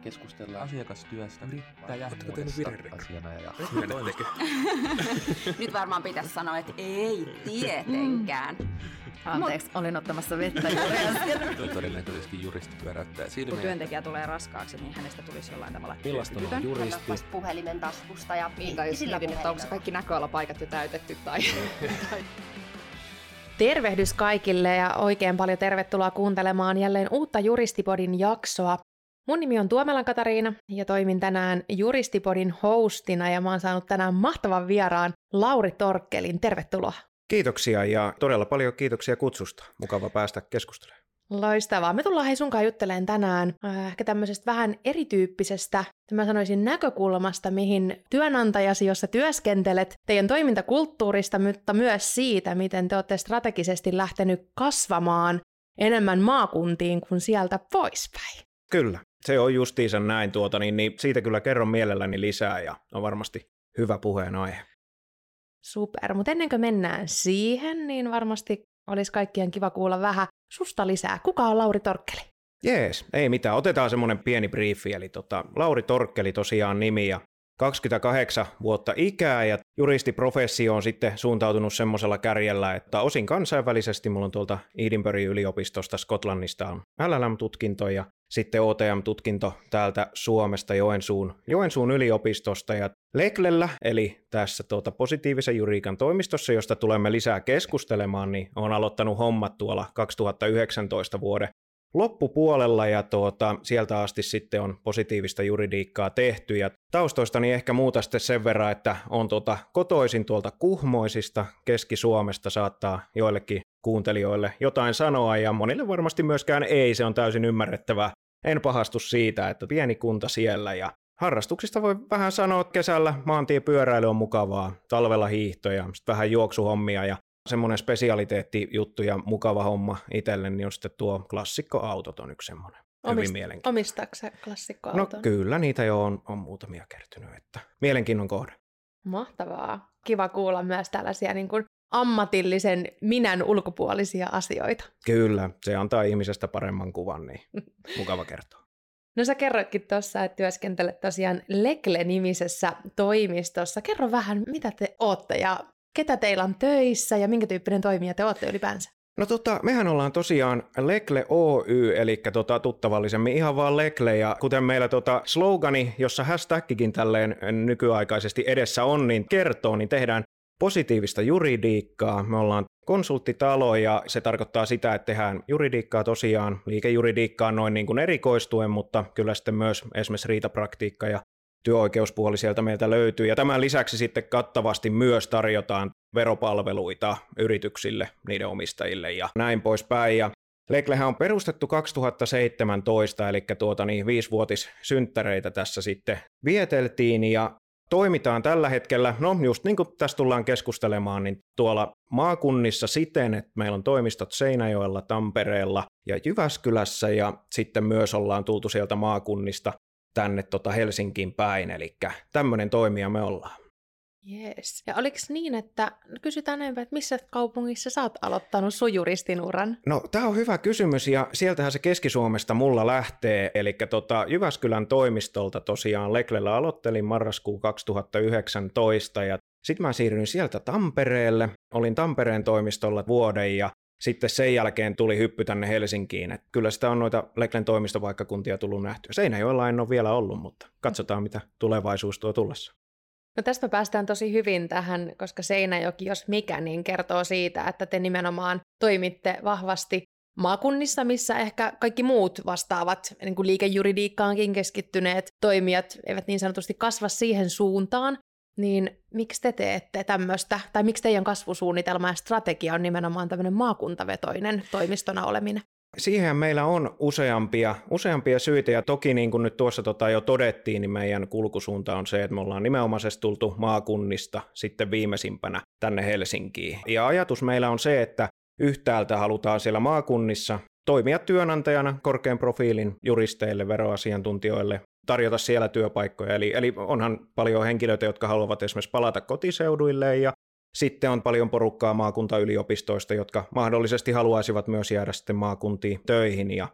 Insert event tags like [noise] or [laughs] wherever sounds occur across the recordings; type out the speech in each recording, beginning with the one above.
keskustellaan asiakastyöstä, yrittäjä, asiana ja [laughs] Nyt varmaan pitäisi sanoa, että ei tietenkään. Anteeksi, olin ottamassa vettä juuri [laughs] äsken. todennäköisesti juristi pyöräyttää Kun silmiä. työntekijä tulee raskaaksi, niin hänestä tulisi jollain tavalla Millaista on juristi? Pois puhelimen taskusta ja Niin, tai jos sillä mietin, että onko kaikki näköalapaikat jo täytetty tai... [laughs] tai Tervehdys kaikille ja oikein paljon tervetuloa kuuntelemaan jälleen uutta Juristipodin jaksoa. Mun nimi on Tuomelan Katariina ja toimin tänään Juristipodin hostina ja mä oon saanut tänään mahtavan vieraan Lauri Torkkelin. Tervetuloa. Kiitoksia ja todella paljon kiitoksia kutsusta. Mukava päästä keskustelemaan. Loistavaa. Me tullaan hei sunkaan juttelemaan tänään äh, ehkä tämmöisestä vähän erityyppisestä, mä sanoisin näkökulmasta, mihin työnantajasi, jossa työskentelet, teidän toimintakulttuurista, mutta myös siitä, miten te olette strategisesti lähtenyt kasvamaan enemmän maakuntiin kuin sieltä poispäin. Kyllä, se on justiinsa näin tuota, niin, niin siitä kyllä kerron mielelläni lisää ja on varmasti hyvä puheenaihe. Super, mutta ennen kuin mennään siihen, niin varmasti olisi kaikkien kiva kuulla vähän susta lisää. Kuka on Lauri Torkkeli? Jees, ei mitään. Otetaan semmoinen pieni briefi. Eli tota, Lauri Torkkeli tosiaan nimi ja 28 vuotta ikää ja juristiprofessio on sitten suuntautunut semmoisella kärjellä, että osin kansainvälisesti, mulla on tuolta Edinburghin yliopistosta Skotlannista on LLM-tutkinto ja sitten OTM-tutkinto täältä Suomesta Joensuun, Joensuun yliopistosta. Ja Leklellä, eli tässä tuota positiivisen juriikan toimistossa, josta tulemme lisää keskustelemaan, niin on aloittanut hommat tuolla 2019 vuoden loppupuolella ja tuota, sieltä asti sitten on positiivista juridiikkaa tehty. Ja taustoistani ehkä muuta sitten sen verran, että on tuota kotoisin tuolta Kuhmoisista. Keski-Suomesta saattaa joillekin kuuntelijoille jotain sanoa ja monille varmasti myöskään ei, se on täysin ymmärrettävää. En pahastu siitä, että pieni kunta siellä ja harrastuksista voi vähän sanoa, että kesällä maantiepyöräily on mukavaa, talvella hiihto ja sitten vähän juoksuhommia ja semmoinen spesialiteettijuttu ja mukava homma itselle, niin on sitten tuo klassikkoautot on yksi semmoinen. Omist-. Omistaako No klassikkoauton? kyllä, niitä jo on, on muutamia kertynyt, että mielenkiinnon kohde. Mahtavaa. Kiva kuulla myös tällaisia niin kuin ammatillisen minän ulkopuolisia asioita. Kyllä, se antaa ihmisestä paremman kuvan, niin [laughs] mukava kertoa. No sä kerroitkin tuossa, että työskentelet tosiaan Lekle-nimisessä toimistossa. Kerro vähän, mitä te ootte ja ketä teillä on töissä ja minkä tyyppinen toimija te ootte ylipäänsä? No tota, mehän ollaan tosiaan Lekle Oy, eli tota tuttavallisemmin ihan vaan Lekle, ja kuten meillä tota slogani, jossa hashtagikin tälleen nykyaikaisesti edessä on, niin kertoo, niin tehdään positiivista juridiikkaa. Me ollaan konsulttitalo ja se tarkoittaa sitä, että tehdään juridiikkaa tosiaan, liikejuridiikkaa noin niin kuin erikoistuen, mutta kyllä sitten myös esimerkiksi riitapraktiikka ja työoikeuspuoli sieltä meiltä löytyy. Ja tämän lisäksi sitten kattavasti myös tarjotaan veropalveluita yrityksille, niiden omistajille ja näin poispäin. Ja Leklehän on perustettu 2017, eli tuota niin, viisivuotissynttäreitä tässä sitten vieteltiin ja toimitaan tällä hetkellä, no just niin kuin tässä tullaan keskustelemaan, niin tuolla maakunnissa siten, että meillä on toimistot Seinäjoella, Tampereella ja Jyväskylässä ja sitten myös ollaan tultu sieltä maakunnista tänne tota Helsinkiin päin, eli tämmöinen toimija me ollaan. Jees. Ja oliko niin, että no kysytään näinpä, että missä kaupungissa sä oot aloittanut sun juristin uran? No, tämä on hyvä kysymys ja sieltähän se Keski-Suomesta mulla lähtee, eli tota, Jyväskylän toimistolta tosiaan Leklellä aloittelin marraskuu 2019 ja sitten mä siirryin sieltä Tampereelle, olin Tampereen toimistolla vuoden ja sitten sen jälkeen tuli hyppy tänne Helsinkiin. Et kyllä sitä on noita Leklen toimistopaikkakuntia tullut nähtyä. Seinäjoella en ole vielä ollut, mutta katsotaan mitä tulevaisuus tuo tullessa. No tästä päästään tosi hyvin tähän, koska Seinäjoki, jos mikä, niin kertoo siitä, että te nimenomaan toimitte vahvasti maakunnissa, missä ehkä kaikki muut vastaavat niin kuin liikejuridiikkaankin keskittyneet toimijat eivät niin sanotusti kasva siihen suuntaan, niin miksi te teette tämmöistä, tai miksi teidän kasvusuunnitelma ja strategia on nimenomaan tämmöinen maakuntavetoinen toimistona oleminen? Siihen meillä on useampia, useampia syitä ja toki niin kuin nyt tuossa tota jo todettiin, niin meidän kulkusuunta on se, että me ollaan nimenomaisesti tultu maakunnista sitten viimeisimpänä tänne Helsinkiin. Ja ajatus meillä on se, että yhtäältä halutaan siellä maakunnissa toimia työnantajana korkean profiilin juristeille, veroasiantuntijoille, tarjota siellä työpaikkoja. Eli, eli onhan paljon henkilöitä, jotka haluavat esimerkiksi palata kotiseuduille ja sitten on paljon porukkaa maakuntayliopistoista, jotka mahdollisesti haluaisivat myös jäädä sitten maakuntiin töihin ja,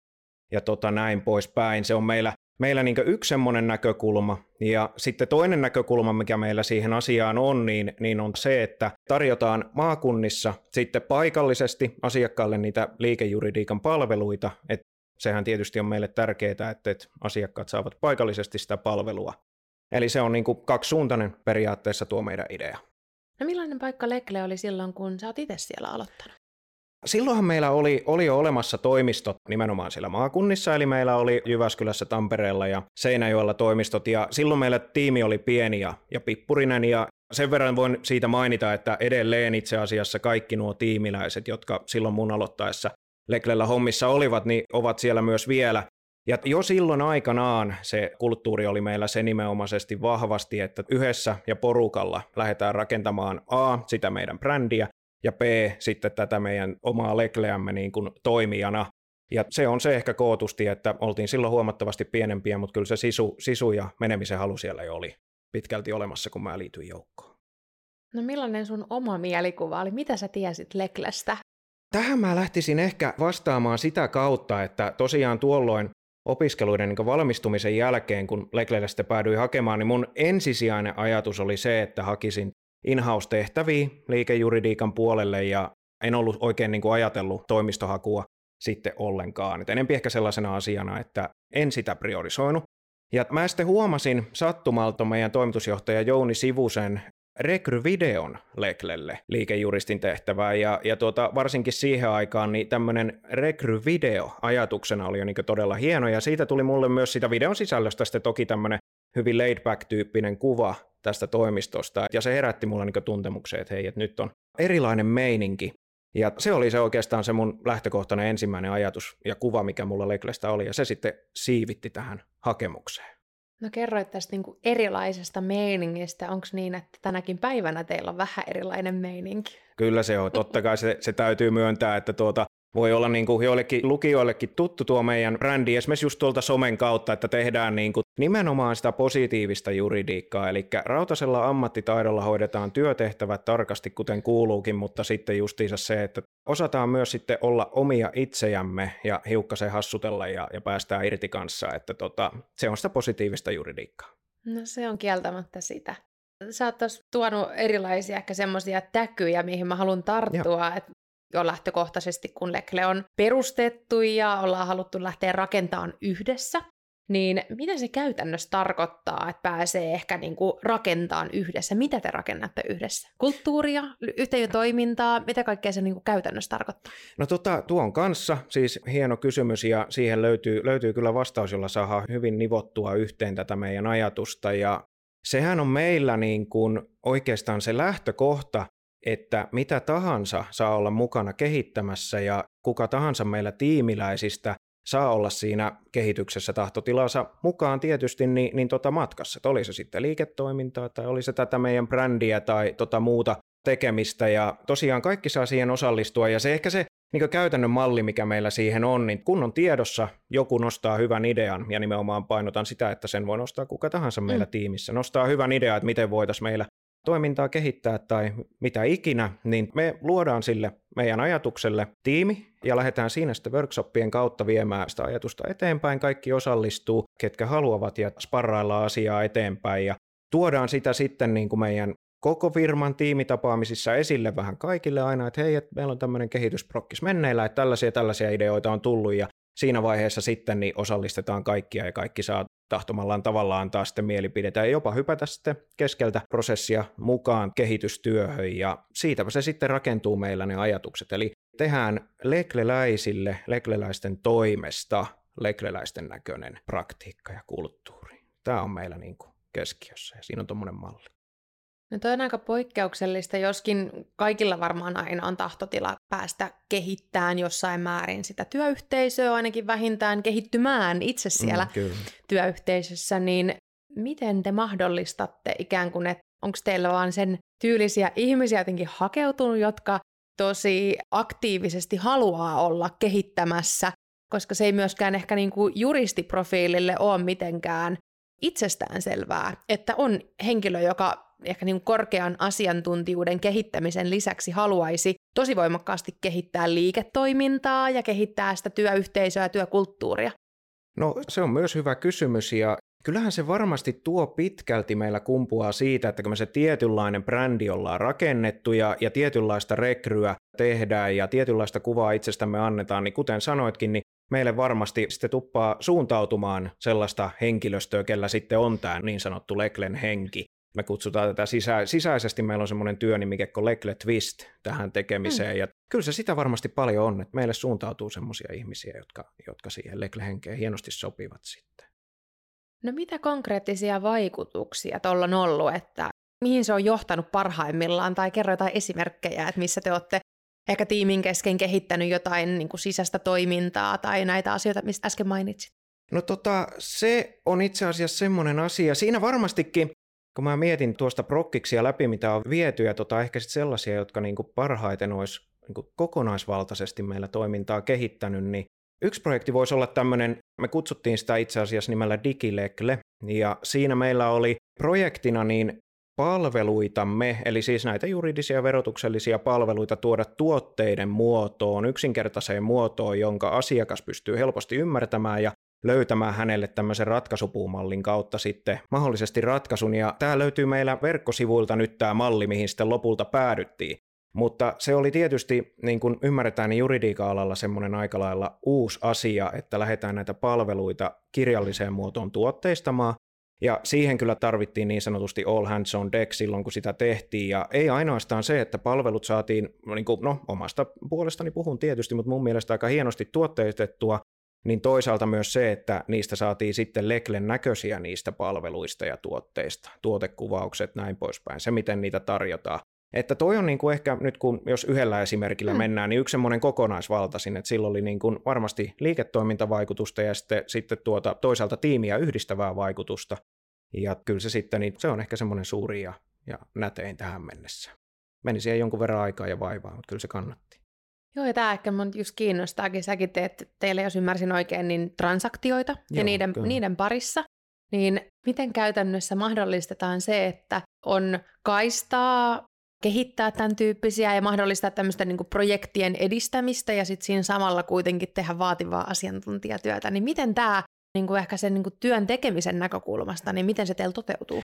ja tota näin poispäin. Se on meillä meillä niin yksi semmoinen näkökulma. Ja sitten toinen näkökulma, mikä meillä siihen asiaan on, niin, niin on se, että tarjotaan maakunnissa sitten paikallisesti asiakkaalle niitä liikejuridiikan palveluita. Et sehän tietysti on meille tärkeää, että, että asiakkaat saavat paikallisesti sitä palvelua. Eli se on niin kuin kaksisuuntainen periaatteessa tuo meidän idea. No millainen paikka Lekle oli silloin, kun sä oot itse siellä aloittanut? Silloinhan meillä oli, oli jo olemassa toimistot nimenomaan siellä maakunnissa, eli meillä oli Jyväskylässä, Tampereella ja Seinäjoella toimistot, ja silloin meillä tiimi oli pieni ja, ja pippurinen, ja sen verran voin siitä mainita, että edelleen itse asiassa kaikki nuo tiimiläiset, jotka silloin mun aloittaessa Leklellä hommissa olivat, niin ovat siellä myös vielä. Ja jo silloin aikanaan se kulttuuri oli meillä se nimenomaisesti vahvasti, että yhdessä ja porukalla lähdetään rakentamaan A, sitä meidän brändiä, ja B, sitten tätä meidän omaa Lekleämme niin kuin toimijana. Ja se on se ehkä kootusti, että oltiin silloin huomattavasti pienempiä, mutta kyllä se sisu, sisu ja menemisen halu siellä jo oli pitkälti olemassa, kun mä liityin joukkoon. No millainen sun oma mielikuva oli? Mitä sä tiesit Leklestä? Tähän mä lähtisin ehkä vastaamaan sitä kautta, että tosiaan tuolloin opiskeluiden niin valmistumisen jälkeen, kun Leklelle sitten päädyin hakemaan, niin mun ensisijainen ajatus oli se, että hakisin in-house-tehtäviä liikejuridiikan puolelle ja en ollut oikein niin kuin ajatellut toimistohakua sitten ollenkaan. Et enempi ehkä sellaisena asiana, että en sitä priorisoinut. Ja mä sitten huomasin sattumalta meidän toimitusjohtaja Jouni Sivusen rekryvideon Leklelle liikejuristin tehtävää. Ja, ja tuota, varsinkin siihen aikaan niin tämmöinen rekryvideo ajatuksena oli jo niin todella hieno. Ja siitä tuli mulle myös sitä videon sisällöstä sitten toki tämmöinen hyvin laid back tyyppinen kuva tästä toimistosta. Ja se herätti mulle niin tuntemuksen, että hei, että nyt on erilainen meininki. Ja se oli se oikeastaan se mun lähtökohtainen ensimmäinen ajatus ja kuva, mikä mulla Leklestä oli, ja se sitten siivitti tähän hakemukseen. No kerroit tästä niin kuin erilaisesta meiningistä. Onko niin, että tänäkin päivänä teillä on vähän erilainen meininki? Kyllä se on. Totta kai se, se täytyy myöntää, että tuota, voi olla niin kuin joillekin lukijoillekin tuttu tuo meidän brändi, esimerkiksi just tuolta somen kautta, että tehdään niin kuin nimenomaan sitä positiivista juridiikkaa, eli rautasella ammattitaidolla hoidetaan työtehtävät tarkasti, kuten kuuluukin, mutta sitten justiinsa se, että osataan myös sitten olla omia itsejämme ja hiukkasen hassutella ja, ja päästään irti kanssa, että tota, se on sitä positiivista juridiikkaa. No se on kieltämättä sitä. Sä oot tuonut erilaisia ehkä semmoisia täkyjä, mihin mä haluan tarttua. että jo lähtökohtaisesti, kun Lekle on perustettu ja ollaan haluttu lähteä rakentamaan yhdessä, niin mitä se käytännössä tarkoittaa, että pääsee ehkä niin kuin rakentamaan yhdessä? Mitä te rakennatte yhdessä? Kulttuuria, yhteentoimintaa, mitä kaikkea se niin kuin käytännössä tarkoittaa? No tota, tuon kanssa siis hieno kysymys ja siihen löytyy, löytyy kyllä vastaus, jolla saadaan hyvin nivottua yhteen tätä meidän ajatusta ja sehän on meillä niin kuin oikeastaan se lähtökohta, että mitä tahansa saa olla mukana kehittämässä ja kuka tahansa meillä tiimiläisistä saa olla siinä kehityksessä tahtotilansa mukaan tietysti niin, niin tota matkassa. Että oli se sitten liiketoimintaa tai oli se tätä meidän brändiä tai tota muuta tekemistä ja tosiaan kaikki saa siihen osallistua ja se ehkä se niin käytännön malli, mikä meillä siihen on, niin kun on tiedossa, joku nostaa hyvän idean ja nimenomaan painotan sitä, että sen voi nostaa kuka tahansa meillä mm. tiimissä. Nostaa hyvän idean, että miten voitaisiin meillä toimintaa kehittää tai mitä ikinä, niin me luodaan sille meidän ajatukselle tiimi ja lähdetään siinä sitten workshoppien kautta viemään sitä ajatusta eteenpäin. Kaikki osallistuu, ketkä haluavat ja sparraillaan asiaa eteenpäin ja tuodaan sitä sitten niin kuin meidän koko firman tiimitapaamisissa esille vähän kaikille aina, että hei, että meillä on tämmöinen kehitysprokkis menneillä, että tällaisia tällaisia ideoita on tullut ja siinä vaiheessa sitten niin osallistetaan kaikkia ja kaikki saa tahtomallaan tavallaan antaa sitten mielipidettä ja jopa hypätä sitten keskeltä prosessia mukaan kehitystyöhön ja siitä se sitten rakentuu meillä ne ajatukset. Eli tehdään lekleläisille, lekleläisten toimesta lekleläisten näköinen praktiikka ja kulttuuri. Tämä on meillä niin kuin keskiössä ja siinä on tuommoinen malli. No toi on aika poikkeuksellista, joskin kaikilla varmaan aina on tahtotila päästä kehittämään jossain määrin sitä työyhteisöä, ainakin vähintään kehittymään itse siellä mm, työyhteisössä, niin miten te mahdollistatte ikään kuin, että onko teillä vaan sen tyylisiä ihmisiä jotenkin hakeutunut, jotka tosi aktiivisesti haluaa olla kehittämässä, koska se ei myöskään ehkä niin kuin juristiprofiilille ole mitenkään itsestään selvää, että on henkilö, joka ehkä niin korkean asiantuntijuuden kehittämisen lisäksi haluaisi tosi voimakkaasti kehittää liiketoimintaa ja kehittää sitä työyhteisöä ja työkulttuuria. No se on myös hyvä kysymys ja kyllähän se varmasti tuo pitkälti meillä kumpuaa siitä, että kun me se tietynlainen brändi ollaan rakennettu ja, ja tietynlaista rekryä tehdään ja tietynlaista kuvaa itsestämme annetaan, niin kuten sanoitkin, niin meille varmasti sitten tuppaa suuntautumaan sellaista henkilöstöä, kellä sitten on tämä niin sanottu Leklen henki. Me kutsutaan tätä sisä, sisäisesti, meillä on semmoinen työnimike kuin Lekle Twist tähän tekemiseen, mm. ja kyllä se sitä varmasti paljon on, että meille suuntautuu semmoisia ihmisiä, jotka, jotka siihen Lekle-henkeen hienosti sopivat sitten. No mitä konkreettisia vaikutuksia tuolla on ollut, että mihin se on johtanut parhaimmillaan, tai kerro jotain esimerkkejä, että missä te olette ehkä tiimin kesken kehittänyt jotain niin kuin sisäistä toimintaa tai näitä asioita, mistä äsken mainitsit? No tota, se on itse asiassa semmoinen asia. Siinä varmastikin, kun mä mietin tuosta prokkiksia läpi, mitä on viety, ja tota, ehkä sitten sellaisia, jotka niin kuin parhaiten olisi niin kuin kokonaisvaltaisesti meillä toimintaa kehittänyt, niin yksi projekti voisi olla tämmöinen, me kutsuttiin sitä itse asiassa nimellä Digilekle, ja siinä meillä oli projektina niin palveluitamme, eli siis näitä juridisia verotuksellisia palveluita tuoda tuotteiden muotoon, yksinkertaiseen muotoon, jonka asiakas pystyy helposti ymmärtämään ja löytämään hänelle tämmöisen ratkaisupuumallin kautta sitten mahdollisesti ratkaisun. Ja tämä löytyy meillä verkkosivuilta nyt tämä malli, mihin sitten lopulta päädyttiin. Mutta se oli tietysti, niin kuin ymmärretään, niin juridiikan alalla semmoinen aika lailla uusi asia, että lähdetään näitä palveluita kirjalliseen muotoon tuotteistamaan, ja siihen kyllä tarvittiin niin sanotusti all hands on deck silloin, kun sitä tehtiin. Ja ei ainoastaan se, että palvelut saatiin, niin kuin, no omasta puolestani puhun tietysti, mutta mun mielestä aika hienosti tuotteistettua, niin toisaalta myös se, että niistä saatiin sitten Leklen näköisiä niistä palveluista ja tuotteista, tuotekuvaukset, näin poispäin, se miten niitä tarjotaan. Että toi on niin kuin ehkä nyt, kun jos yhdellä esimerkillä mm. mennään, niin yksi semmoinen kokonaisvaltaisin, että sillä oli niin kuin varmasti liiketoimintavaikutusta ja sitten, sitten tuota, toisaalta tiimiä yhdistävää vaikutusta. Ja kyllä se sitten, niin se on ehkä semmoinen suuri ja, ja nätein tähän mennessä. Meni siihen jonkun verran aikaa ja vaivaa, mutta kyllä se kannatti. Joo, ja tämä ehkä mun just kiinnostaakin. Säkin teet teille, jos ymmärsin oikein, niin transaktioita Joo, ja niiden, niiden parissa. Niin miten käytännössä mahdollistetaan se, että on kaistaa kehittää tämän tyyppisiä ja mahdollistaa tämmöistä niin projektien edistämistä ja sitten siinä samalla kuitenkin tehdä vaativaa asiantuntijatyötä, niin miten tämä niin kuin ehkä sen niin kuin työn tekemisen näkökulmasta, niin miten se teillä toteutuu?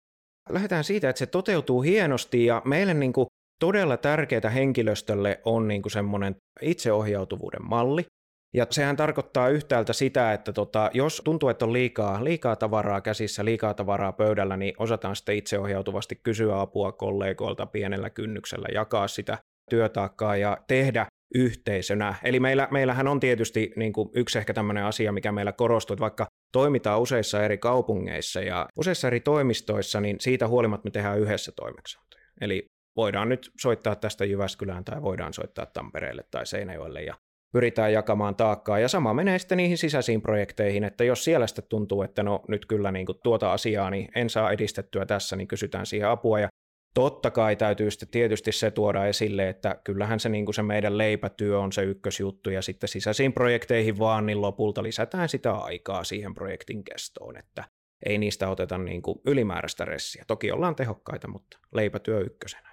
Lähdetään siitä, että se toteutuu hienosti ja meille niin kuin todella tärkeää henkilöstölle on niin kuin semmoinen itseohjautuvuuden malli. Ja sehän tarkoittaa yhtäältä sitä, että tota, jos tuntuu, että on liikaa, liikaa tavaraa käsissä, liikaa tavaraa pöydällä, niin osataan sitten itseohjautuvasti kysyä apua kollegoilta pienellä kynnyksellä, jakaa sitä työtaakkaa ja tehdä yhteisönä. Eli meillä, meillähän on tietysti niin kuin yksi ehkä tämmöinen asia, mikä meillä korostuu, että vaikka toimitaan useissa eri kaupungeissa ja useissa eri toimistoissa, niin siitä huolimatta me tehdään yhdessä toimeksiantoja. Eli voidaan nyt soittaa tästä Jyväskylään tai voidaan soittaa Tampereelle tai Seinäjoelle ja pyritään jakamaan taakkaa. Ja sama menee sitten niihin sisäisiin projekteihin, että jos siellä sitten tuntuu, että no nyt kyllä niin kuin tuota asiaa niin en saa edistettyä tässä, niin kysytään siihen apua. Ja totta kai täytyy sitten tietysti se tuoda esille, että kyllähän se, niin kuin se meidän leipätyö on se ykkösjuttu ja sitten sisäisiin projekteihin vaan, niin lopulta lisätään sitä aikaa siihen projektin kestoon, että ei niistä oteta niin kuin ylimääräistä ressiä. Toki ollaan tehokkaita, mutta leipätyö ykkösenä.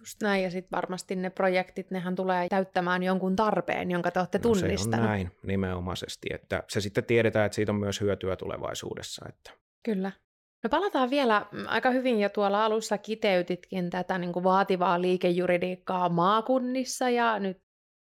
Just näin, ja sitten varmasti ne projektit, nehän tulee täyttämään jonkun tarpeen, jonka te olette no, tunnistanut. se on näin nimenomaisesti, että se sitten tiedetään, että siitä on myös hyötyä tulevaisuudessa. Että. Kyllä. No palataan vielä, mm, aika hyvin jo tuolla alussa kiteytitkin tätä niin kuin vaativaa liikejuridiikkaa maakunnissa ja nyt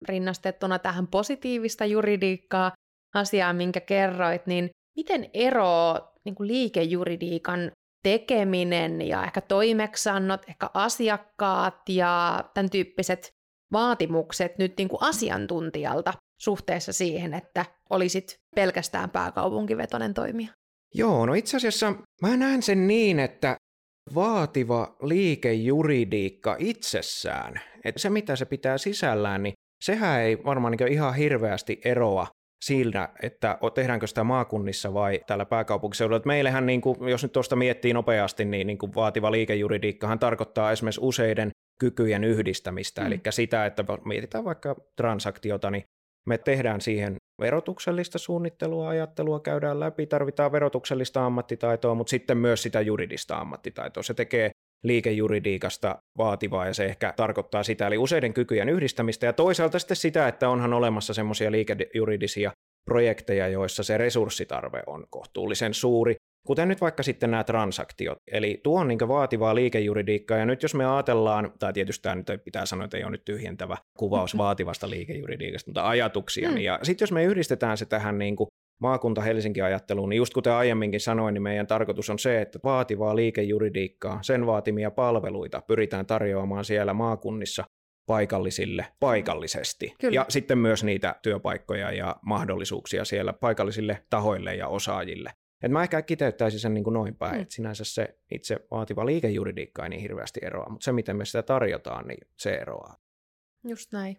rinnastettuna tähän positiivista juridiikkaa asiaan, minkä kerroit, niin miten eroaa niin kuin liikejuridiikan tekeminen ja ehkä toimeksannot, ehkä asiakkaat ja tämän tyyppiset vaatimukset nyt niin kuin asiantuntijalta suhteessa siihen, että olisit pelkästään pääkaupunkivetoinen toimija? Joo, no itse asiassa mä näen sen niin, että vaativa liikejuridiikka itsessään, että se mitä se pitää sisällään, niin sehän ei varmaan niin ihan hirveästi eroa siinä, että tehdäänkö sitä maakunnissa vai täällä pääkaupunkiseudulla. Meillähän, niin kuin, jos nyt tuosta miettii nopeasti, niin, niin kuin vaativa liikejuridiikkahan tarkoittaa esimerkiksi useiden kykyjen yhdistämistä, mm. eli sitä, että mietitään vaikka transaktiota, niin me tehdään siihen verotuksellista suunnittelua, ajattelua käydään läpi, tarvitaan verotuksellista ammattitaitoa, mutta sitten myös sitä juridista ammattitaitoa. Se tekee liikejuridiikasta vaativaa ja se ehkä tarkoittaa sitä, eli useiden kykyjen yhdistämistä ja toisaalta sitten sitä, että onhan olemassa semmoisia liikejuridisia projekteja, joissa se resurssitarve on kohtuullisen suuri, kuten nyt vaikka sitten nämä transaktiot. Eli tuo on niin vaativaa liikejuridiikkaa, ja nyt jos me ajatellaan, tai tietysti tämä nyt pitää sanoa, että ei ole nyt tyhjentävä kuvaus vaativasta liikejuridiikasta, mutta ajatuksia, mm. ja sitten jos me yhdistetään se tähän niin kuin maakunta Helsinki-ajatteluun, niin just kuten aiemminkin sanoin, niin meidän tarkoitus on se, että vaativaa liikejuridiikkaa, sen vaatimia palveluita pyritään tarjoamaan siellä maakunnissa paikallisille paikallisesti. Kyllä. Ja sitten myös niitä työpaikkoja ja mahdollisuuksia siellä paikallisille tahoille ja osaajille. Et mä ehkä kiteyttäisin sen niin kuin noin päin, mm. että sinänsä se itse vaativa liikejuridiikka ei niin hirveästi eroa, mutta se miten me sitä tarjotaan, niin se eroaa. Just näin.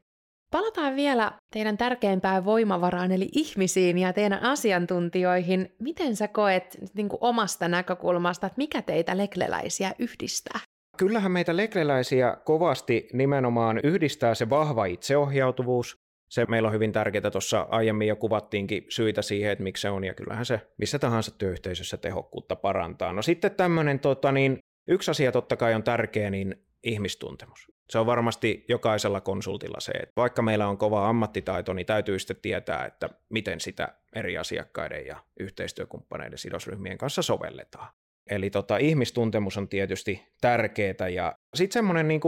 Palataan vielä teidän tärkeimpään voimavaraan, eli ihmisiin ja teidän asiantuntijoihin. Miten sä koet niin kuin omasta näkökulmasta, että mikä teitä lekleläisiä yhdistää? Kyllähän meitä lekleläisiä kovasti nimenomaan yhdistää se vahva itseohjautuvuus. Se meillä on hyvin tärkeää, tuossa aiemmin jo kuvattiinkin syitä siihen, että miksi se on, ja kyllähän se missä tahansa työyhteisössä tehokkuutta parantaa. No sitten tämmöinen, tota, niin, yksi asia totta kai on tärkeä, niin ihmistuntemus. Se on varmasti jokaisella konsultilla se, että vaikka meillä on kova ammattitaito, niin täytyy sitten tietää, että miten sitä eri asiakkaiden ja yhteistyökumppaneiden sidosryhmien kanssa sovelletaan. Eli tota, ihmistuntemus on tietysti tärkeää ja sitten semmoinen niin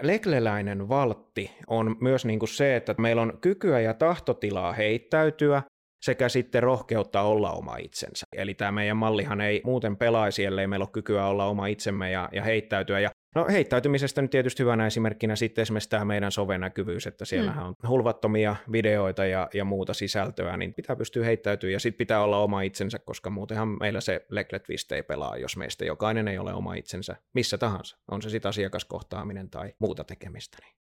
lekleläinen valtti on myös niin kuin se, että meillä on kykyä ja tahtotilaa heittäytyä sekä sitten rohkeutta olla oma itsensä. Eli tämä meidän mallihan ei muuten pelaisi, ellei meillä ole kykyä olla oma itsemme ja, ja heittäytyä. Ja No heittäytymisestä nyt tietysti hyvänä esimerkkinä sitten esimerkiksi tämä meidän sovenäkyvyys, että siellähän mm. on hulvattomia videoita ja, ja muuta sisältöä, niin pitää pystyä heittäytyä ja sitten pitää olla oma itsensä, koska muutenhan meillä se Leglet ei pelaa, jos meistä jokainen ei ole oma itsensä missä tahansa, on se sitten asiakaskohtaaminen tai muuta tekemistä. Niin.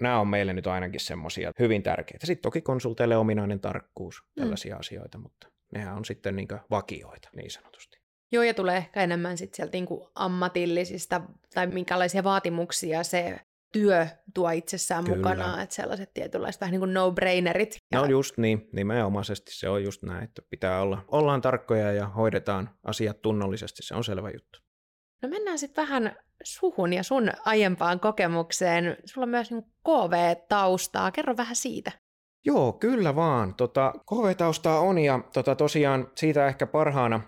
Nämä on meille nyt ainakin semmoisia hyvin tärkeitä. Sitten toki konsulteille ominainen tarkkuus, mm. tällaisia mm. asioita, mutta nehän on sitten niin vakioita niin sanotusti. Joo, ja tulee ehkä enemmän sit sieltä niinku ammatillisista tai minkälaisia vaatimuksia se työ tuo itsessään Kyllä. mukana, että sellaiset tietynlaiset vähän niin kuin no-brainerit. Ja... No just niin, nimenomaisesti se on just näin, että pitää olla, ollaan tarkkoja ja hoidetaan asiat tunnollisesti, se on selvä juttu. No mennään sitten vähän suhun ja sun aiempaan kokemukseen. Sulla on myös niin KV-taustaa, kerro vähän siitä. Joo, kyllä vaan. Tota, KV-taustaa on ja tota, tosiaan siitä ehkä parhaana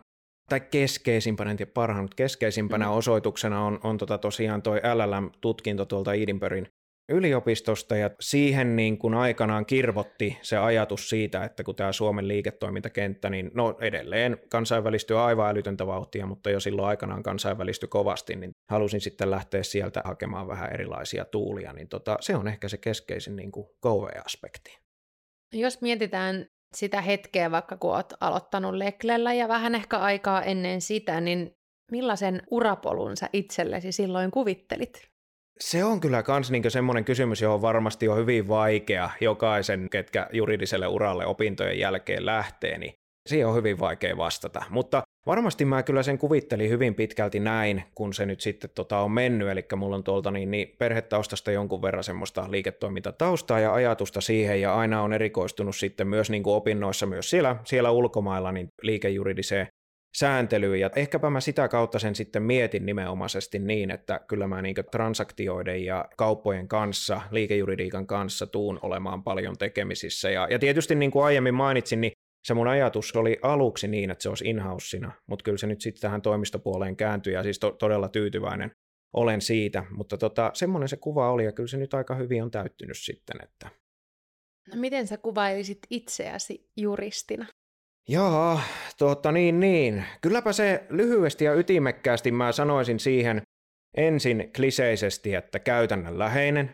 tai keskeisimpänä, en tiedä parhaan, mutta keskeisimpänä mm. osoituksena on, on tota tosiaan toi LLM-tutkinto tuolta Edinburghin yliopistosta ja siihen niin kuin aikanaan kirvotti se ajatus siitä, että kun tämä Suomen liiketoimintakenttä, niin no edelleen kansainvälistyy aivan älytöntä vauhtia, mutta jo silloin aikanaan kansainvälistyi kovasti, niin halusin sitten lähteä sieltä hakemaan vähän erilaisia tuulia, niin tota, se on ehkä se keskeisin niin kuin KV-aspekti. Jos mietitään sitä hetkeä, vaikka kun olet aloittanut Leklellä ja vähän ehkä aikaa ennen sitä, niin millaisen urapolun sä itsellesi silloin kuvittelit? Se on kyllä myös niin semmoinen kysymys, johon varmasti on hyvin vaikea jokaisen, ketkä juridiselle uralle opintojen jälkeen lähtee, niin siihen on hyvin vaikea vastata. Mutta Varmasti mä kyllä sen kuvittelin hyvin pitkälti näin, kun se nyt sitten tota on mennyt, eli mulla on tuolta niin, niin perhetaustasta jonkun verran semmoista liiketoimintataustaa ja ajatusta siihen, ja aina on erikoistunut sitten myös niin kuin opinnoissa myös siellä, siellä ulkomailla niin liikejuridiseen sääntelyyn, ja ehkäpä mä sitä kautta sen sitten mietin nimenomaisesti niin, että kyllä mä niin transaktioiden ja kauppojen kanssa, liikejuridiikan kanssa tuun olemaan paljon tekemisissä, ja, ja tietysti niin kuin aiemmin mainitsin, niin se mun ajatus oli aluksi niin, että se olisi in mutta kyllä se nyt sitten tähän toimistopuoleen kääntyi ja siis to- todella tyytyväinen olen siitä, mutta tota, semmoinen se kuva oli ja kyllä se nyt aika hyvin on täyttynyt sitten. Että... No miten sä kuvailisit itseäsi juristina? Joo, tota niin niin. Kylläpä se lyhyesti ja ytimekkäästi mä sanoisin siihen ensin kliseisesti, että käytännönläheinen,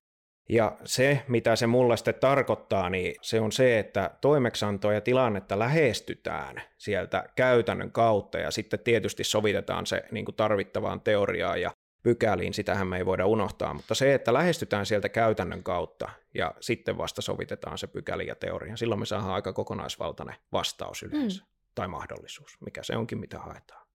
ja se, mitä se mulle sitten tarkoittaa, niin se on se, että toimeksantoa ja tilannetta lähestytään sieltä käytännön kautta ja sitten tietysti sovitetaan se niin kuin tarvittavaan teoriaan ja pykäliin, sitähän me ei voida unohtaa, mutta se, että lähestytään sieltä käytännön kautta ja sitten vasta sovitetaan se pykäli ja teoria, silloin me saadaan aika kokonaisvaltainen vastaus yleensä, mm. tai mahdollisuus, mikä se onkin, mitä haetaan.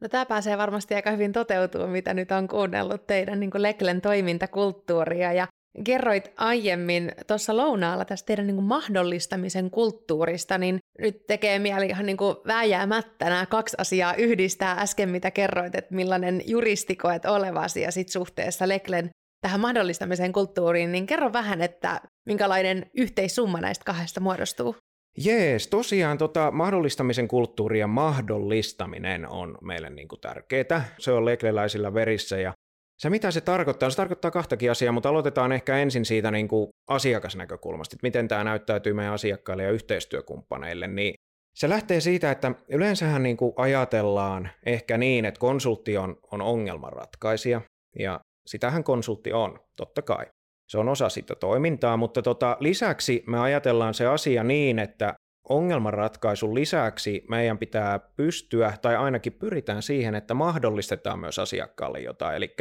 No tämä pääsee varmasti aika hyvin toteutumaan, mitä nyt on kuunnellut teidän niin Leklen toimintakulttuuria ja Kerroit aiemmin tuossa lounaalla tästä teidän niin kuin mahdollistamisen kulttuurista, niin nyt tekee mieli ihan niin kuin vääjäämättä nämä kaksi asiaa yhdistää äsken, mitä kerroit, että millainen juristi koet olevasi ja sitten suhteessa Leklen tähän mahdollistamisen kulttuuriin, niin kerro vähän, että minkälainen yhteissumma näistä kahdesta muodostuu. Jees, tosiaan tota, mahdollistamisen kulttuuri ja mahdollistaminen on meille niin kuin tärkeää. Se on lekleläisillä verissä ja se mitä se tarkoittaa, se tarkoittaa kahtakin asiaa, mutta aloitetaan ehkä ensin siitä niin kuin asiakasnäkökulmasta, että miten tämä näyttäytyy meidän asiakkaille ja yhteistyökumppaneille, niin se lähtee siitä, että yleensähän niin kuin ajatellaan ehkä niin, että konsultti on, on ongelmanratkaisija, ja sitähän konsultti on, totta kai. Se on osa sitä toimintaa, mutta tota, lisäksi me ajatellaan se asia niin, että ongelmanratkaisun lisäksi meidän pitää pystyä, tai ainakin pyritään siihen, että mahdollistetaan myös asiakkaalle jotain. Eli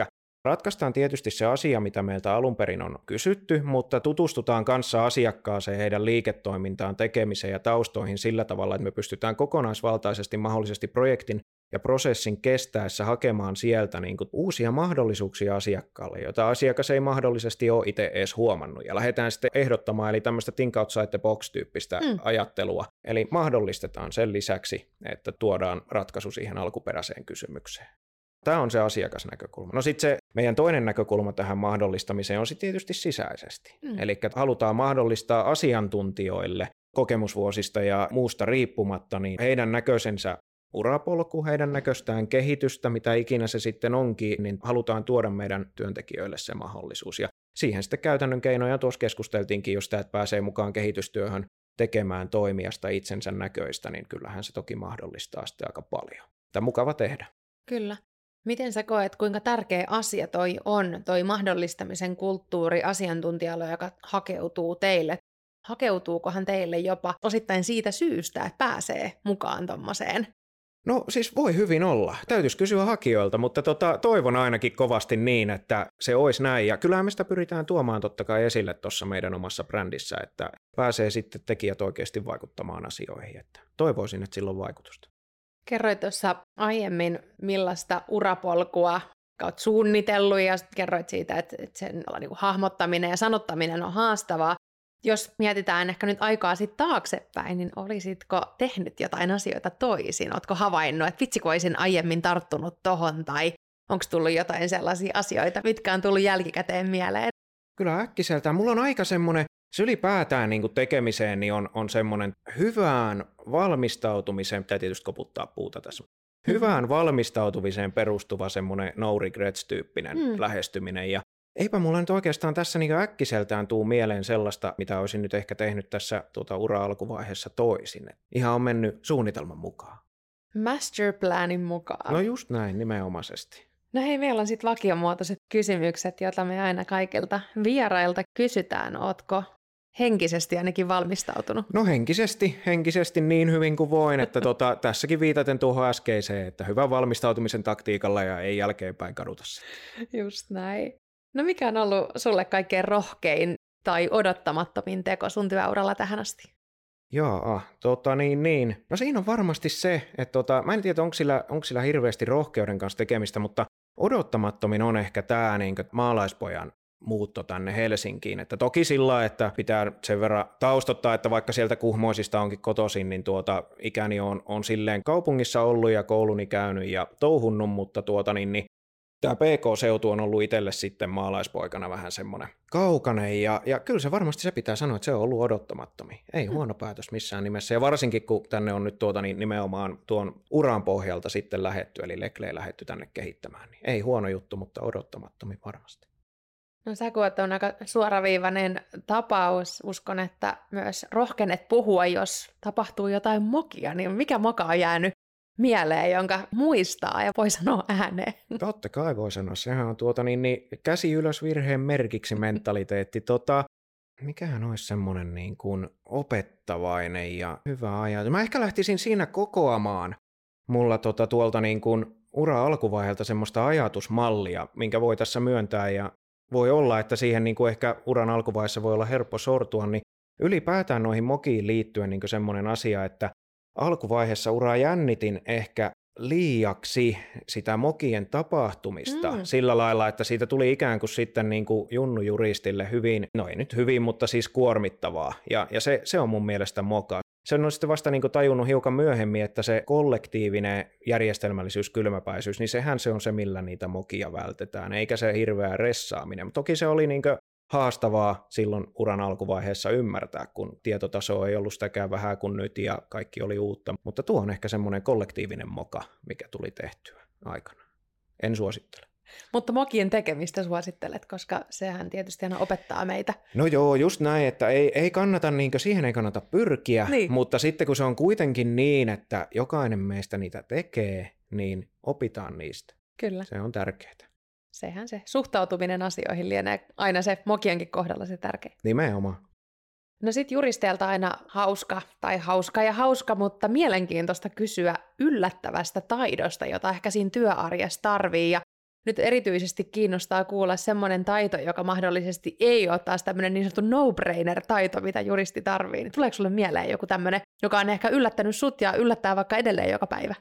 Ratkaistaan tietysti se asia, mitä meiltä alun perin on kysytty, mutta tutustutaan kanssa asiakkaaseen, heidän liiketoimintaan, tekemiseen ja taustoihin sillä tavalla, että me pystytään kokonaisvaltaisesti mahdollisesti projektin ja prosessin kestäessä hakemaan sieltä niin kuin uusia mahdollisuuksia asiakkaalle, joita asiakas ei mahdollisesti ole itse edes huomannut. Ja lähdetään sitten ehdottamaan, eli tämmöistä think outside the box-tyyppistä mm. ajattelua. Eli mahdollistetaan sen lisäksi, että tuodaan ratkaisu siihen alkuperäiseen kysymykseen. Tämä on se asiakasnäkökulma. No sitten se meidän toinen näkökulma tähän mahdollistamiseen on sitten tietysti sisäisesti. Mm. Eli halutaan mahdollistaa asiantuntijoille kokemusvuosista ja muusta riippumatta, niin heidän näköisensä urapolku, heidän näköistään kehitystä, mitä ikinä se sitten onkin, niin halutaan tuoda meidän työntekijöille se mahdollisuus. Ja siihen sitten käytännön keinoja tuossa keskusteltiinkin, jos että pääsee mukaan kehitystyöhön tekemään toimijasta itsensä näköistä, niin kyllähän se toki mahdollistaa sitten aika paljon. Tämä mukava tehdä. Kyllä. Miten sä koet, kuinka tärkeä asia toi on, toi mahdollistamisen kulttuuri asiantuntijalla, joka hakeutuu teille? Hakeutuukohan teille jopa osittain siitä syystä, että pääsee mukaan tommoseen? No siis voi hyvin olla. Täytyisi kysyä hakijoilta, mutta tota, toivon ainakin kovasti niin, että se olisi näin. Ja kyllähän me sitä pyritään tuomaan totta kai esille tuossa meidän omassa brändissä, että pääsee sitten tekijät oikeasti vaikuttamaan asioihin. Että toivoisin, että sillä on vaikutusta. Kerroit tuossa aiemmin, millaista urapolkua olet suunnitellut ja kerroit siitä, että, että sen niin hahmottaminen ja sanottaminen on haastavaa. Jos mietitään ehkä nyt aikaa sitten taaksepäin, niin olisitko tehnyt jotain asioita toisin? Oletko havainnut, että vitsi kun olisin aiemmin tarttunut tohon tai onko tullut jotain sellaisia asioita, mitkä on tullut jälkikäteen mieleen? Kyllä äkkiseltään. Mulla on aika semmoinen se ylipäätään niin kuin tekemiseen niin on, on semmoinen hyvään valmistautumiseen, pitää tietysti koputtaa puuta tässä, hyvään valmistautumiseen perustuva semmoinen no regrets-tyyppinen mm. lähestyminen. Ja eipä mulla nyt oikeastaan tässä niin äkkiseltään tuu mieleen sellaista, mitä olisin nyt ehkä tehnyt tässä tuota ura-alkuvaiheessa toisin. Ihan on mennyt suunnitelman mukaan. Masterplanin mukaan. No just näin, nimenomaisesti. No hei, meillä on sitten vakiomuotoiset kysymykset, joita me aina kaikilta vierailta kysytään. Ootko henkisesti ainakin valmistautunut? No henkisesti, henkisesti niin hyvin kuin voin, että [laughs] tota, tässäkin viitaten tuohon äskeiseen, että hyvän valmistautumisen taktiikalla ja ei jälkeenpäin kaduta se. Just näin. No mikä on ollut sulle kaikkein rohkein tai odottamattomin teko sun työuralla tähän asti? Joo, tota niin, niin. No siinä on varmasti se, että tota, mä en tiedä, onko sillä, onko sillä hirveästi rohkeuden kanssa tekemistä, mutta odottamattomin on ehkä tämä niin maalaispojan muutto tänne Helsinkiin. Että toki sillä, että pitää sen verran taustottaa, että vaikka sieltä kuhmoisista onkin kotoisin, niin tuota, ikäni on, on silleen kaupungissa ollut ja kouluni käynyt ja touhunnut, mutta tuota, niin, niin tämä PK-seutu on ollut itselle sitten maalaispoikana vähän semmoinen kaukainen, ja, ja kyllä se varmasti se pitää sanoa, että se on ollut odottamattomi. Ei mm. huono päätös missään nimessä, ja varsinkin kun tänne on nyt tuota, niin nimenomaan tuon uran pohjalta sitten lähetty, eli Lekle lähetty tänne kehittämään, niin ei huono juttu, mutta odottamattomi varmasti. No sä koet on aika suoraviivainen tapaus. Uskon, että myös rohkenet puhua, jos tapahtuu jotain mokia, niin mikä moka on jäänyt mieleen, jonka muistaa ja voi sanoa ääneen? Totta kai voi sanoa. Sehän on tuota niin, niin käsi ylös virheen merkiksi mentaliteetti. Tota, mikähän olisi semmoinen niin kuin opettavainen ja hyvä ajatus. Mä ehkä lähtisin siinä kokoamaan mulla tota, tuolta niin kuin ura alkuvaiheelta semmoista ajatusmallia, minkä voi tässä myöntää ja voi olla, että siihen niin kuin ehkä uran alkuvaiheessa voi olla helppo sortua, niin ylipäätään noihin mokiin liittyen niin semmoinen asia, että alkuvaiheessa uraa jännitin ehkä liiaksi sitä mokien tapahtumista mm. sillä lailla, että siitä tuli ikään kuin sitten niin kuin Junnu juristille hyvin, no ei nyt hyvin, mutta siis kuormittavaa. Ja, ja se, se on mun mielestä moka. Se on sitten vasta niin kuin tajunnut hiukan myöhemmin, että se kollektiivinen järjestelmällisyys, kylmäpäisyys, niin sehän se on se, millä niitä mokia vältetään, eikä se hirveä ressaaminen. Toki se oli niin haastavaa silloin uran alkuvaiheessa ymmärtää, kun tietotaso ei ollut sitäkään vähän kuin nyt ja kaikki oli uutta. Mutta tuo on ehkä semmoinen kollektiivinen moka, mikä tuli tehtyä aikana. En suosittele. Mutta mokien tekemistä suosittelet, koska sehän tietysti aina opettaa meitä. No joo, just näin, että ei, ei kannata, niin siihen ei kannata pyrkiä, Niin. mutta sitten kun se on kuitenkin niin, että jokainen meistä niitä tekee, niin opitaan niistä. Kyllä. Se on tärkeää. Sehän se suhtautuminen asioihin lienee aina se mokienkin kohdalla se tärkein. Nimenomaan. No sit juristeilta aina hauska, tai hauska ja hauska, mutta mielenkiintoista kysyä yllättävästä taidosta, jota ehkä siinä työarjessa tarvii. Ja nyt erityisesti kiinnostaa kuulla semmoinen taito, joka mahdollisesti ei ole taas tämmöinen niin sanottu no-brainer-taito, mitä juristi tarvii. Niin Tuleeko sulle mieleen joku tämmöinen, joka on ehkä yllättänyt sut ja yllättää vaikka edelleen joka päivä?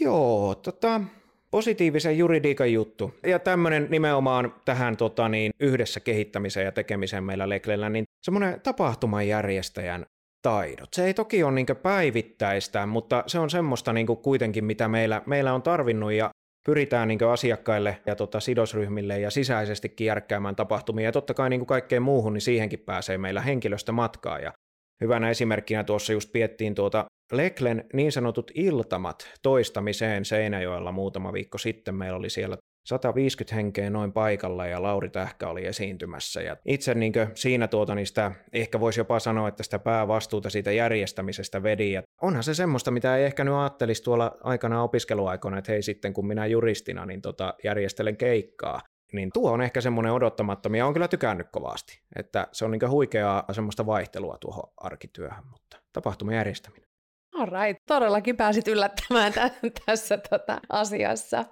Joo, tota, positiivisen juridiikan juttu. Ja tämmöinen nimenomaan tähän tota, niin, yhdessä kehittämiseen ja tekemiseen meillä Leklellä, niin semmoinen tapahtuman järjestäjän taidot. Se ei toki ole niin päivittäistä, mutta se on semmoista niin kuitenkin, mitä meillä, meillä on tarvinnut ja pyritään niin asiakkaille ja tota, sidosryhmille ja sisäisestikin järkkäämään tapahtumia. Ja totta kai niin kaikkeen muuhun, niin siihenkin pääsee meillä henkilöstä matkaa. Ja hyvänä esimerkkinä tuossa just piettiin tuota Leklen niin sanotut iltamat toistamiseen Seinäjoella muutama viikko sitten. Meillä oli siellä 150 henkeä noin paikalla ja Lauri Tähkä oli esiintymässä. Ja itse niin siinä tuota, niin sitä, ehkä voisi jopa sanoa, että sitä päävastuuta siitä järjestämisestä vedi. Ja onhan se semmoista, mitä ei ehkä nyt ajattelisi tuolla aikana opiskeluaikoina, että hei sitten kun minä juristina niin tota, järjestelen keikkaa. Niin tuo on ehkä semmoinen odottamattomia, on kyllä tykännyt kovasti. Että se on niin huikeaa semmoista vaihtelua tuohon arkityöhön, mutta tapahtuman järjestäminen. Alright, todellakin pääsit yllättämään tä- tässä tota, asiassa.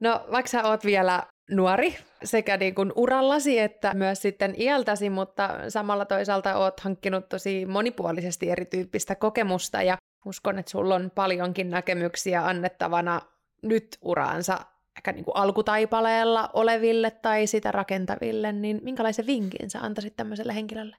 No, vaikka sä oot vielä nuori sekä niin kuin urallasi että myös sitten iältäsi, mutta samalla toisaalta oot hankkinut tosi monipuolisesti erityyppistä kokemusta ja uskon, että sulla on paljonkin näkemyksiä annettavana nyt uraansa ehkä niin kuin alkutaipaleella oleville tai sitä rakentaville, niin minkälaisen vinkin sä antaisit tämmöiselle henkilölle?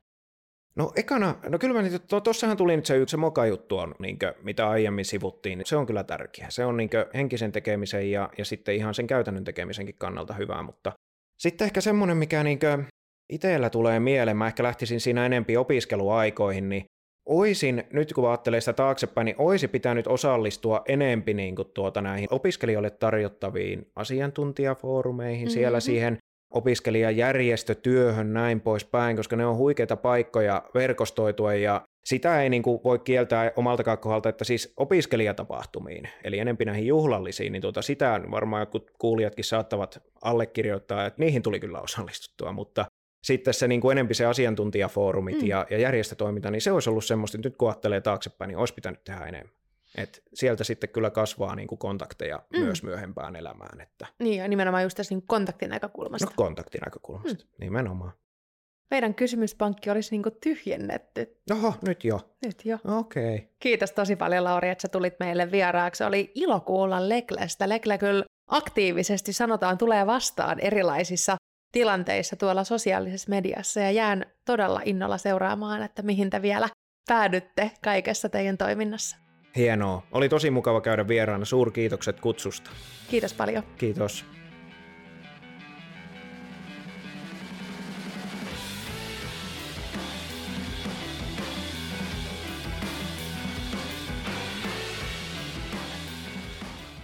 No ekana, no kyllä mä nyt, to, tossahan tuli nyt se yksi se moka-juttu on, niin kuin, mitä aiemmin sivuttiin, se on kyllä tärkeä. Se on niin kuin, henkisen tekemisen ja, ja sitten ihan sen käytännön tekemisenkin kannalta hyvää, mutta sitten ehkä semmoinen, mikä niin kuin, itsellä tulee mieleen, mä ehkä lähtisin siinä enempi opiskeluaikoihin, niin oisin, nyt kun ajattelee sitä taaksepäin, niin olisi pitänyt osallistua enempi niin kuin tuota näihin opiskelijoille tarjottaviin asiantuntijafoorumeihin, mm-hmm. siellä siihen opiskelijajärjestötyöhön näin poispäin, koska ne on huikeita paikkoja verkostoitua ja sitä ei niin kuin voi kieltää omaltakaan kohdalta, että siis opiskelijatapahtumiin, eli enempi näihin juhlallisiin, niin tuota, sitä varmaan jotkut kuulijatkin saattavat allekirjoittaa, että niihin tuli kyllä osallistuttua, mutta sitten se niin kuin enempi se asiantuntijafoorumit mm. ja, ja järjestötoiminta, niin se olisi ollut semmoista, että nyt kun ajattelee taaksepäin, niin olisi pitänyt tehdä enemmän. Et sieltä sitten kyllä kasvaa niin kuin kontakteja mm. myös myöhempään elämään. Että... Niin, ja nimenomaan just tässä niin kontaktinäkökulmasta. No kontaktinäkökulmasta, mm. nimenomaan. Meidän kysymyspankki olisi niin kuin tyhjennetty. Oho, nyt jo. Nyt jo. Okei. Okay. Kiitos tosi paljon Lauri, että sä tulit meille vieraaksi. Oli ilo kuulla Leklestä. Lekle kyllä aktiivisesti sanotaan tulee vastaan erilaisissa tilanteissa tuolla sosiaalisessa mediassa ja jään todella innolla seuraamaan, että mihin te vielä päädytte kaikessa teidän toiminnassa. Hienoa. Oli tosi mukava käydä vieraana. Suurkiitokset kutsusta. Kiitos paljon. Kiitos.